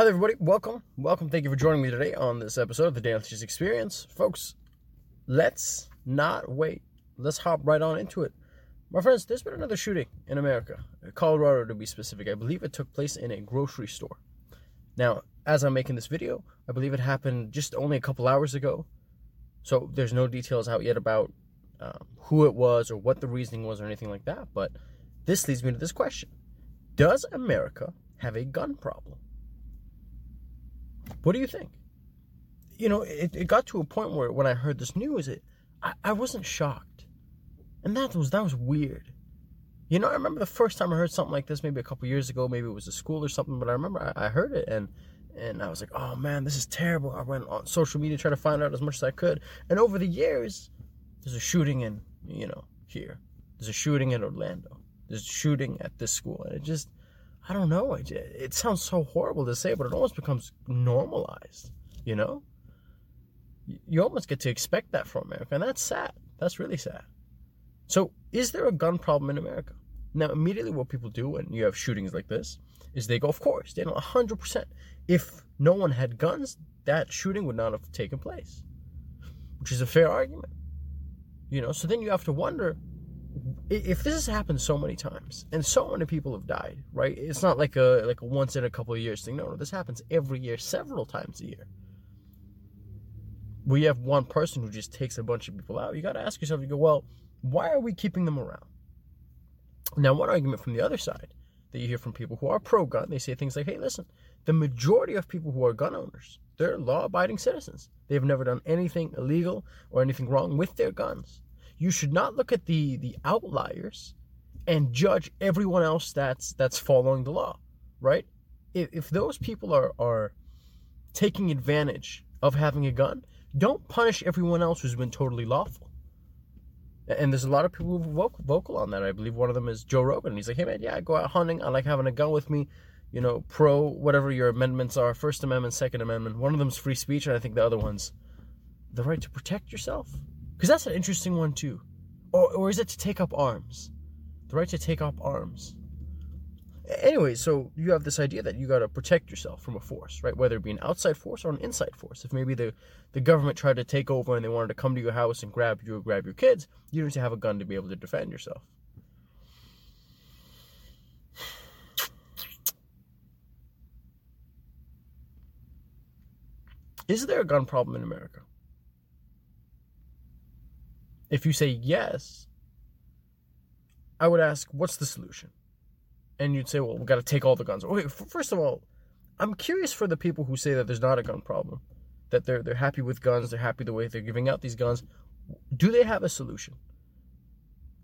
Hi everybody. Welcome. Welcome. Thank you for joining me today on this episode of the Just Experience. Folks, let's not wait. Let's hop right on into it. My friends, there's been another shooting in America, Colorado to be specific. I believe it took place in a grocery store. Now, as I'm making this video, I believe it happened just only a couple hours ago. So there's no details out yet about um, who it was or what the reasoning was or anything like that. But this leads me to this question Does America have a gun problem? What do you think? You know, it, it got to a point where when I heard this news, it I, I wasn't shocked. And that was that was weird. You know, I remember the first time I heard something like this, maybe a couple years ago, maybe it was a school or something, but I remember I, I heard it and and I was like, oh man, this is terrible. I went on social media trying to find out as much as I could. And over the years, there's a shooting in, you know, here. There's a shooting in Orlando. There's a shooting at this school. And it just, I don't know. It, it sounds so horrible to say, but it almost becomes normalized, you know? You almost get to expect that from America. And that's sad. That's really sad. So, is there a gun problem in America? Now, immediately, what people do when you have shootings like this is they go, of course, they know 100%. If no one had guns, that shooting would not have taken place, which is a fair argument. You know, so then you have to wonder if this has happened so many times and so many people have died, right? It's not like a like a once in a couple of years thing. No, no, this happens every year, several times a year. We have one person who just takes a bunch of people out. You got to ask yourself, you go, well, why are we keeping them around? Now, one argument from the other side that you hear from people who are pro gun, they say things like, hey, listen, the majority of people who are gun owners, they're law abiding citizens. They've never done anything illegal or anything wrong with their guns. You should not look at the, the outliers and judge everyone else that's that's following the law, right? If, if those people are, are taking advantage of having a gun, don't punish everyone else who's been totally lawful. And there's a lot of people who are vocal, on that. I believe one of them is Joe Rogan. He's like, hey, man, yeah, I go out hunting. I like having a gun with me. You know, pro, whatever your amendments are First Amendment, Second Amendment. One of them's free speech, and I think the other one's the right to protect yourself. Because that's an interesting one, too. Or, or is it to take up arms? The right to take up arms anyway, so you have this idea that you got to protect yourself from a force, right? Whether it be an outside force or an inside force. If maybe the, the government tried to take over and they wanted to come to your house and grab you or grab your kids, you need to have a gun to be able to defend yourself. Is there a gun problem in America? If you say yes, I would ask, what's the solution? and you'd say, well, we've got to take all the guns. Okay, first of all, I'm curious for the people who say that there's not a gun problem, that they're they're happy with guns, they're happy the way they're giving out these guns. Do they have a solution?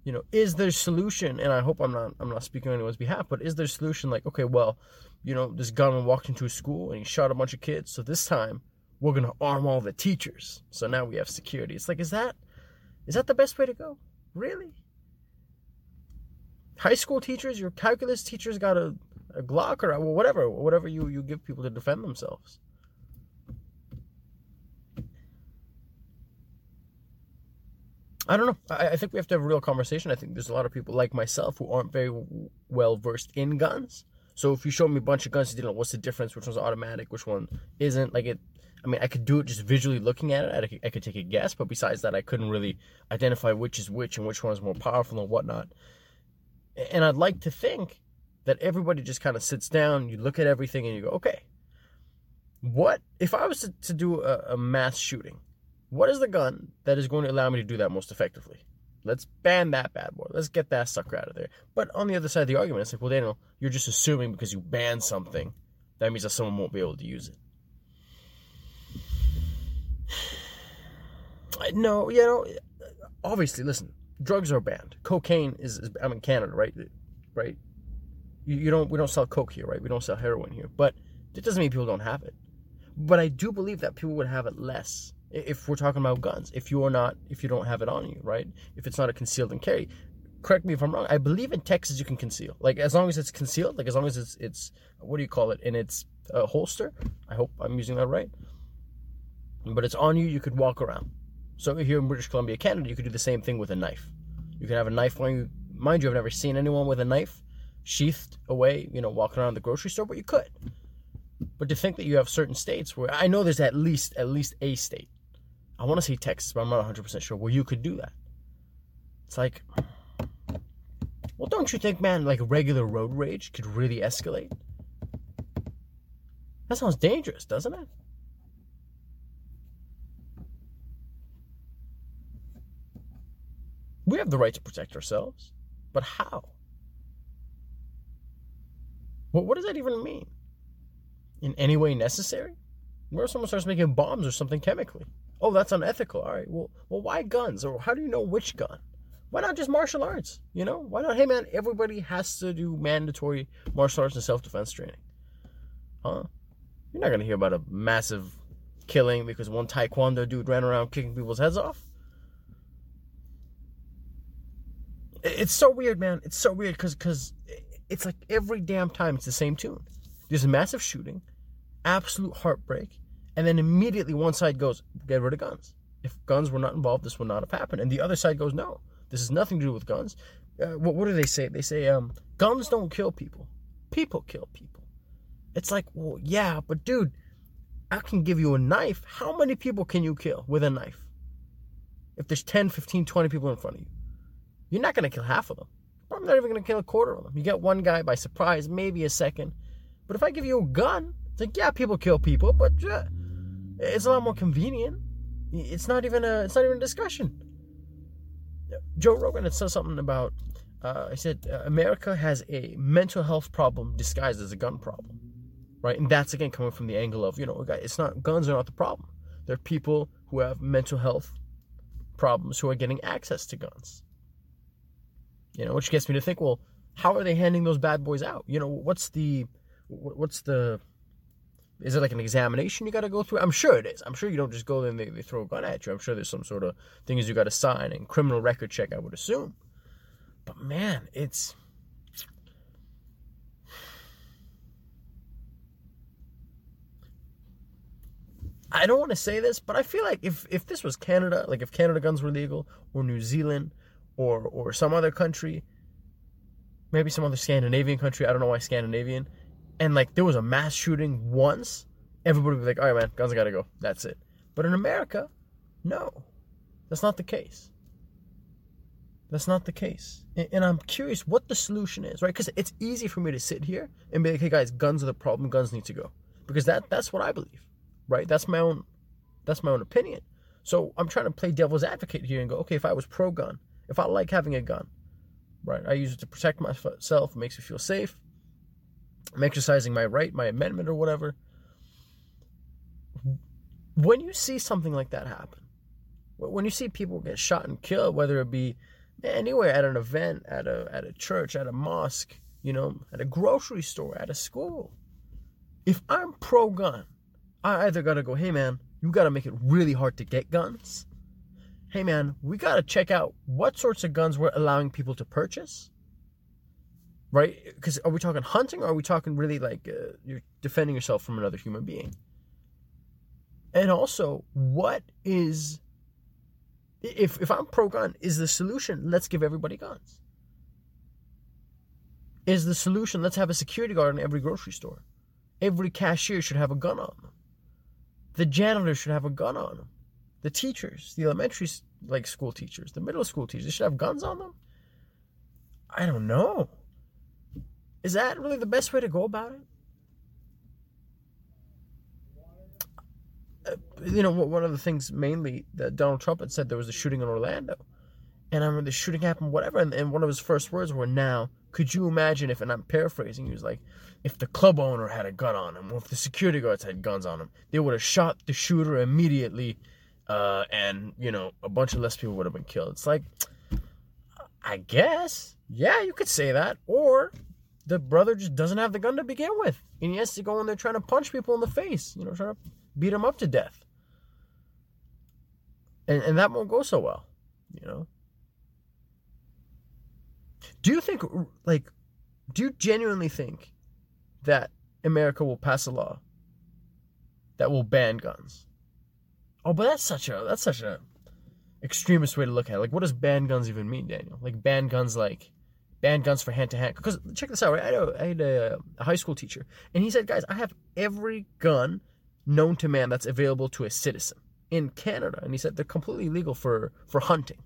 You know, is there a solution? And I hope I'm not I'm not speaking on anyone's behalf, but is there a solution like, okay, well, you know, this gunman walked into a school and he shot a bunch of kids, so this time we're gonna arm all the teachers. So now we have security. It's like, is that is that the best way to go? Really? high school teachers, your calculus teachers got a, a Glock or whatever, whatever you, you give people to defend themselves. I don't know. I, I, think we have to have a real conversation. I think there's a lot of people like myself who aren't very well versed in guns. So if you show me a bunch of guns, you didn't know what's the difference, which one's automatic, which one isn't. Like it, I mean, I could do it just visually looking at it. I could, I could take a guess, but besides that, I couldn't really identify which is which and which one is more powerful and whatnot. And I'd like to think that everybody just kind of sits down, you look at everything, and you go, okay, what if I was to, to do a, a mass shooting? What is the gun that is going to allow me to do that most effectively? Let's ban that bad boy. Let's get that sucker out of there. But on the other side of the argument, it's like, well, Daniel, you're just assuming because you ban something, that means that someone won't be able to use it. No, you know, obviously, listen, drugs are banned. Cocaine is, is I'm in Canada, right? Right? You, you don't we don't sell coke here, right? We don't sell heroin here. But it doesn't mean people don't have it. But I do believe that people would have it less if we're talking about guns. If you are not, if you don't have it on you, right? If it's not a concealed and carry. Correct me if I'm wrong. I believe in Texas you can conceal, like as long as it's concealed, like as long as it's it's what do you call it in its uh, holster. I hope I'm using that right. But it's on you. You could walk around. So here in British Columbia, Canada, you could do the same thing with a knife. You could have a knife. Mind you, I've never seen anyone with a knife sheathed away, you know, walking around the grocery store, but you could. But to think that you have certain states where I know there's at least at least a state. I want to say Texas, but I'm not 100% sure where you could do that. It's like well, don't you think, man, like regular road rage could really escalate? That sounds dangerous, doesn't it? We have the right to protect ourselves, but how? Well, what does that even mean? In any way necessary? What if someone starts making bombs or something chemically? Oh, that's unethical. All right. Well, well, why guns? Or how do you know which gun? Why not just martial arts? You know, why not? Hey, man, everybody has to do mandatory martial arts and self-defense training. Huh? You're not gonna hear about a massive killing because one taekwondo dude ran around kicking people's heads off. It's so weird, man. It's so weird because because it's like every damn time it's the same tune. There's a massive shooting, absolute heartbreak, and then immediately one side goes, "Get rid of guns." If guns were not involved, this would not have happened, and the other side goes, "No, this has nothing to do with guns." Uh, what, what do they say? They say, um, "Guns don't kill people; people kill people." It's like, well, yeah, but dude, I can give you a knife. How many people can you kill with a knife? If there's 10, 15, 20 people in front of you, you're not going to kill half of them. I'm not even going to kill a quarter of them. You get one guy by surprise, maybe a second. But if I give you a gun, it's like, yeah, people kill people, but it's a lot more convenient. It's not even a, it's not even a discussion. Joe Rogan had said something about, uh, I said, uh, America has a mental health problem disguised as a gun problem right? And that's again coming from the angle of you know, it's not guns are not the problem. There are people who have mental health problems who are getting access to guns. You know, which gets me to think, well, how are they handing those bad boys out? You know, what's the what's the is it like an examination you got to go through? I'm sure it is. I'm sure you don't just go there and they, they throw a gun at you. I'm sure there's some sort of things you got to sign and criminal record check, I would assume. But man, it's I don't want to say this, but I feel like if if this was Canada, like if Canada guns were legal, or New Zealand, or or some other country, maybe some other Scandinavian country, I don't know why Scandinavian, and like there was a mass shooting once, everybody would be like, all right, man, guns gotta go. That's it. But in America, no, that's not the case. That's not the case. And, and I'm curious what the solution is, right? Because it's easy for me to sit here and be like, hey guys, guns are the problem. Guns need to go. Because that that's what I believe right? That's my own that's my own opinion. So I'm trying to play devil's advocate here and go, okay, if I was pro gun, if I like having a gun, right? I use it to protect myself, it makes me feel safe. I'm exercising my right, my amendment or whatever. When you see something like that happen, when you see people get shot and killed, whether it be anywhere at an event, at a at a church, at a mosque, you know, at a grocery store, at a school, if I'm pro gun, I either gotta go, hey man, you gotta make it really hard to get guns. Hey man, we gotta check out what sorts of guns we're allowing people to purchase. Right? Because are we talking hunting or are we talking really like uh, you're defending yourself from another human being? And also, what is if if I'm pro gun, is the solution let's give everybody guns? Is the solution let's have a security guard in every grocery store? Every cashier should have a gun on them. The janitor should have a gun on them. The teachers, the elementary like school teachers, the middle school teachers, they should have guns on them. I don't know. Is that really the best way to go about it? Uh, you know, one of the things mainly that Donald Trump had said there was a shooting in Orlando. And I remember the shooting happened, whatever. And, and one of his first words were, now, could you imagine if, and I'm paraphrasing, he was like, if the club owner had a gun on him, or if the security guards had guns on him, they would have shot the shooter immediately, uh, and you know a bunch of less people would have been killed. It's like, I guess, yeah, you could say that, or the brother just doesn't have the gun to begin with, and he has to go in there trying to punch people in the face, you know, trying to beat them up to death, and and that won't go so well, you know. Do you think, like, do you genuinely think that America will pass a law that will ban guns. Oh, but that's such a that's such a extremist way to look at it. Like, what does ban guns even mean, Daniel? Like, ban guns like ban guns for hand to hand. Because check this out, right? I had, had a, a high school teacher, and he said, guys, I have every gun known to man that's available to a citizen in Canada, and he said they're completely legal for for hunting.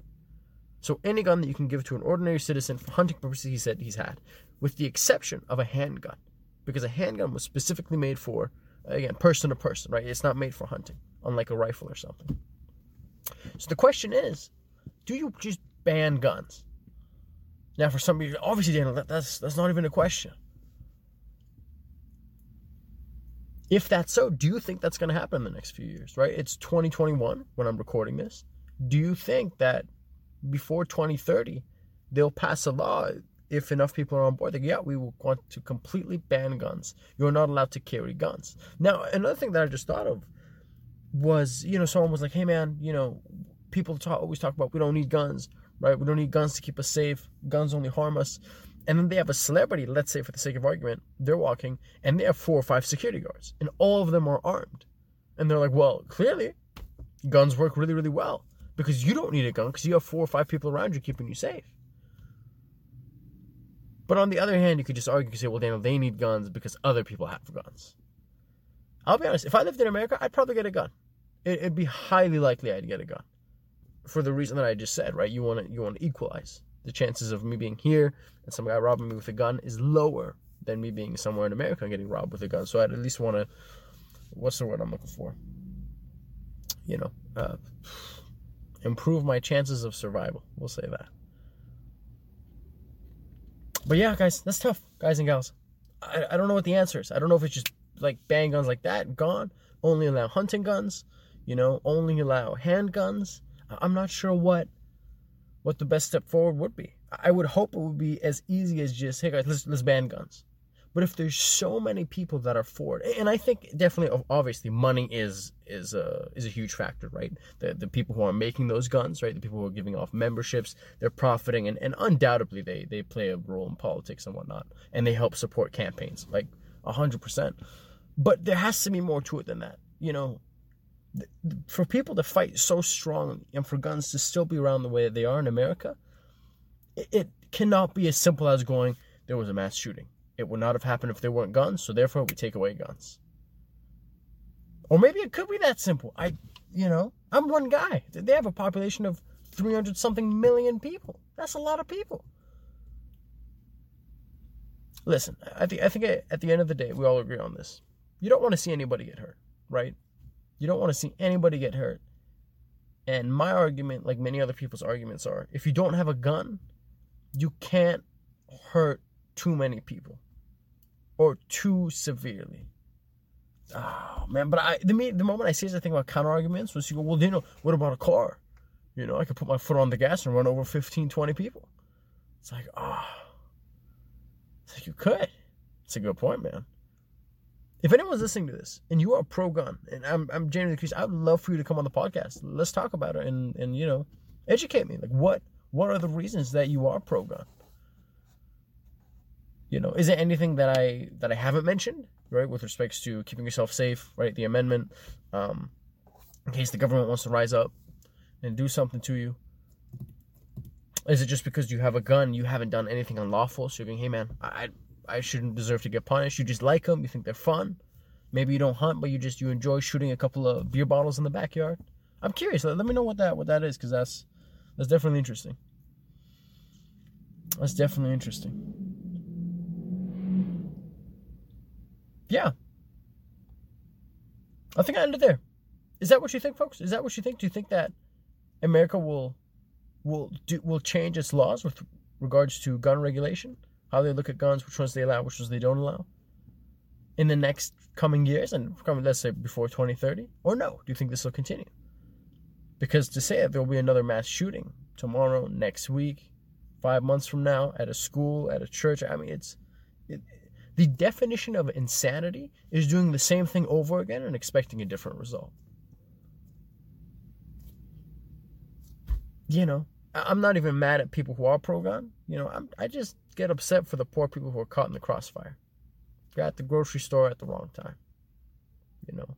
So any gun that you can give to an ordinary citizen for hunting purposes, he said he's had, with the exception of a handgun, because a handgun was specifically made for again person to person, right? It's not made for hunting, unlike a rifle or something. So the question is, do you just ban guns? Now, for some people, obviously, Daniel, that, that's that's not even a question. If that's so, do you think that's going to happen in the next few years? Right? It's 2021 when I'm recording this. Do you think that before 2030 they'll pass a law if enough people are on board? Like, yeah, we will want to completely ban guns. You're not allowed to carry guns. Now, another thing that I just thought of was, you know, someone was like, "Hey, man, you know, people talk, always talk about we don't need guns, right? We don't need guns to keep us safe. Guns only harm us." And then they have a celebrity, let's say for the sake of argument, they're walking and they have four or five security guards, and all of them are armed. And they're like, "Well, clearly, guns work really, really well because you don't need a gun because you have four or five people around you keeping you safe." But on the other hand, you could just argue, could say, well, Daniel, they need guns because other people have guns. I'll be honest, if I lived in America, I'd probably get a gun. It, would be highly likely I'd get a gun. For the reason that I just said, right? You want to you want to equalize. The chances of me being here and some guy robbing me with a gun is lower than me being somewhere in America and getting robbed with a gun. So I'd at least want to what's the word I'm looking for? You know, uh, improve my chances of survival. We'll say that. But yeah, guys, that's tough, guys and gals. I, I don't know what the answer is. I don't know if it's just like bang guns like that gone. Only allow hunting guns. You know, only allow handguns. I'm not sure what what the best step forward would be. I would hope it would be as easy as just hey guys, let's let's ban guns. But if there's so many people that are for it, and I think definitely, obviously, money is is a is a huge factor, right? The the people who are making those guns, right? The people who are giving off memberships, they're profiting, and, and undoubtedly they they play a role in politics and whatnot, and they help support campaigns, like hundred percent. But there has to be more to it than that, you know. For people to fight so strongly and for guns to still be around the way that they are in America, it, it cannot be as simple as going, there was a mass shooting it would not have happened if there weren't guns, so therefore we take away guns. Or maybe it could be that simple. I, you know, I'm one guy. They have a population of 300 something million people. That's a lot of people. Listen, I think I think at the end of the day, we all agree on this. You don't want to see anybody get hurt, right? You don't want to see anybody get hurt. And my argument, like many other people's arguments, are if you don't have a gun, you can't hurt too many people or too severely. Oh man, but I the the moment I see this, I think about counter arguments. Was you go, well, you know, what about a car? You know, I could put my foot on the gas and run over 15, 20 people. It's like, ah, oh. it's like you could. It's a good point, man. If anyone's listening to this and you are pro gun, and I'm I'm genuinely curious, I would love for you to come on the podcast. Let's talk about it and and you know, educate me. Like what what are the reasons that you are pro gun? you know, is there anything that I that I haven't mentioned, right, with respects to keeping yourself safe, right? The amendment, um, in case the government wants to rise up and do something to you. Is it just because you have a gun, you haven't done anything unlawful? So you're going, hey man, I I shouldn't deserve to get punished. You just like them, you think they're fun. Maybe you don't hunt, but you just you enjoy shooting a couple of beer bottles in the backyard. I'm curious. Let, me know what that what that is, because that's that's definitely interesting. That's definitely interesting. yeah. I think I ended there. Is that what you think, folks? Is that what you think? Do you think that America will will do will change its laws with regards to gun regulation? How they look at guns, which ones they allow, which ones they don't allow? In the next coming years and coming let's say before 2030? Or no? Do you think this will continue? Because to say that there will be another mass shooting tomorrow, next week, five months from now, at a school, at a church, I mean it's it, the definition of insanity is doing the same thing over again and expecting a different result. You know, I'm not even mad at people who are pro gun. You know, I'm, I just get upset for the poor people who are caught in the crossfire. You're at the grocery store at the wrong time. You know,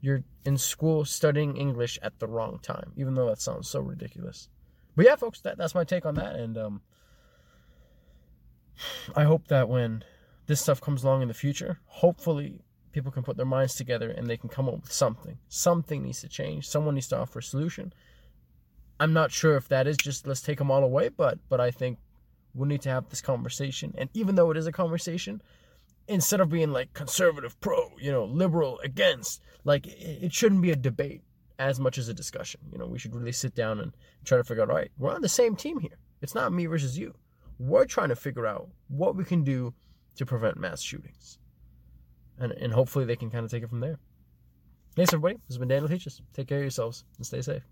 you're in school studying English at the wrong time, even though that sounds so ridiculous. But yeah, folks, that, that's my take on that. And um, I hope that when this stuff comes along in the future, hopefully people can put their minds together and they can come up with something. Something needs to change. Someone needs to offer a solution. I'm not sure if that is just let's take them all away, but but I think we need to have this conversation. And even though it is a conversation, instead of being like conservative pro, you know, liberal against, like it shouldn't be a debate as much as a discussion. You know, we should really sit down and try to figure out, all right, we're on the same team here. It's not me versus you. We're trying to figure out what we can do to prevent mass shootings. And, and hopefully they can kind of take it from there. Thanks, everybody. This has been Daniel Teaches. Take care of yourselves and stay safe.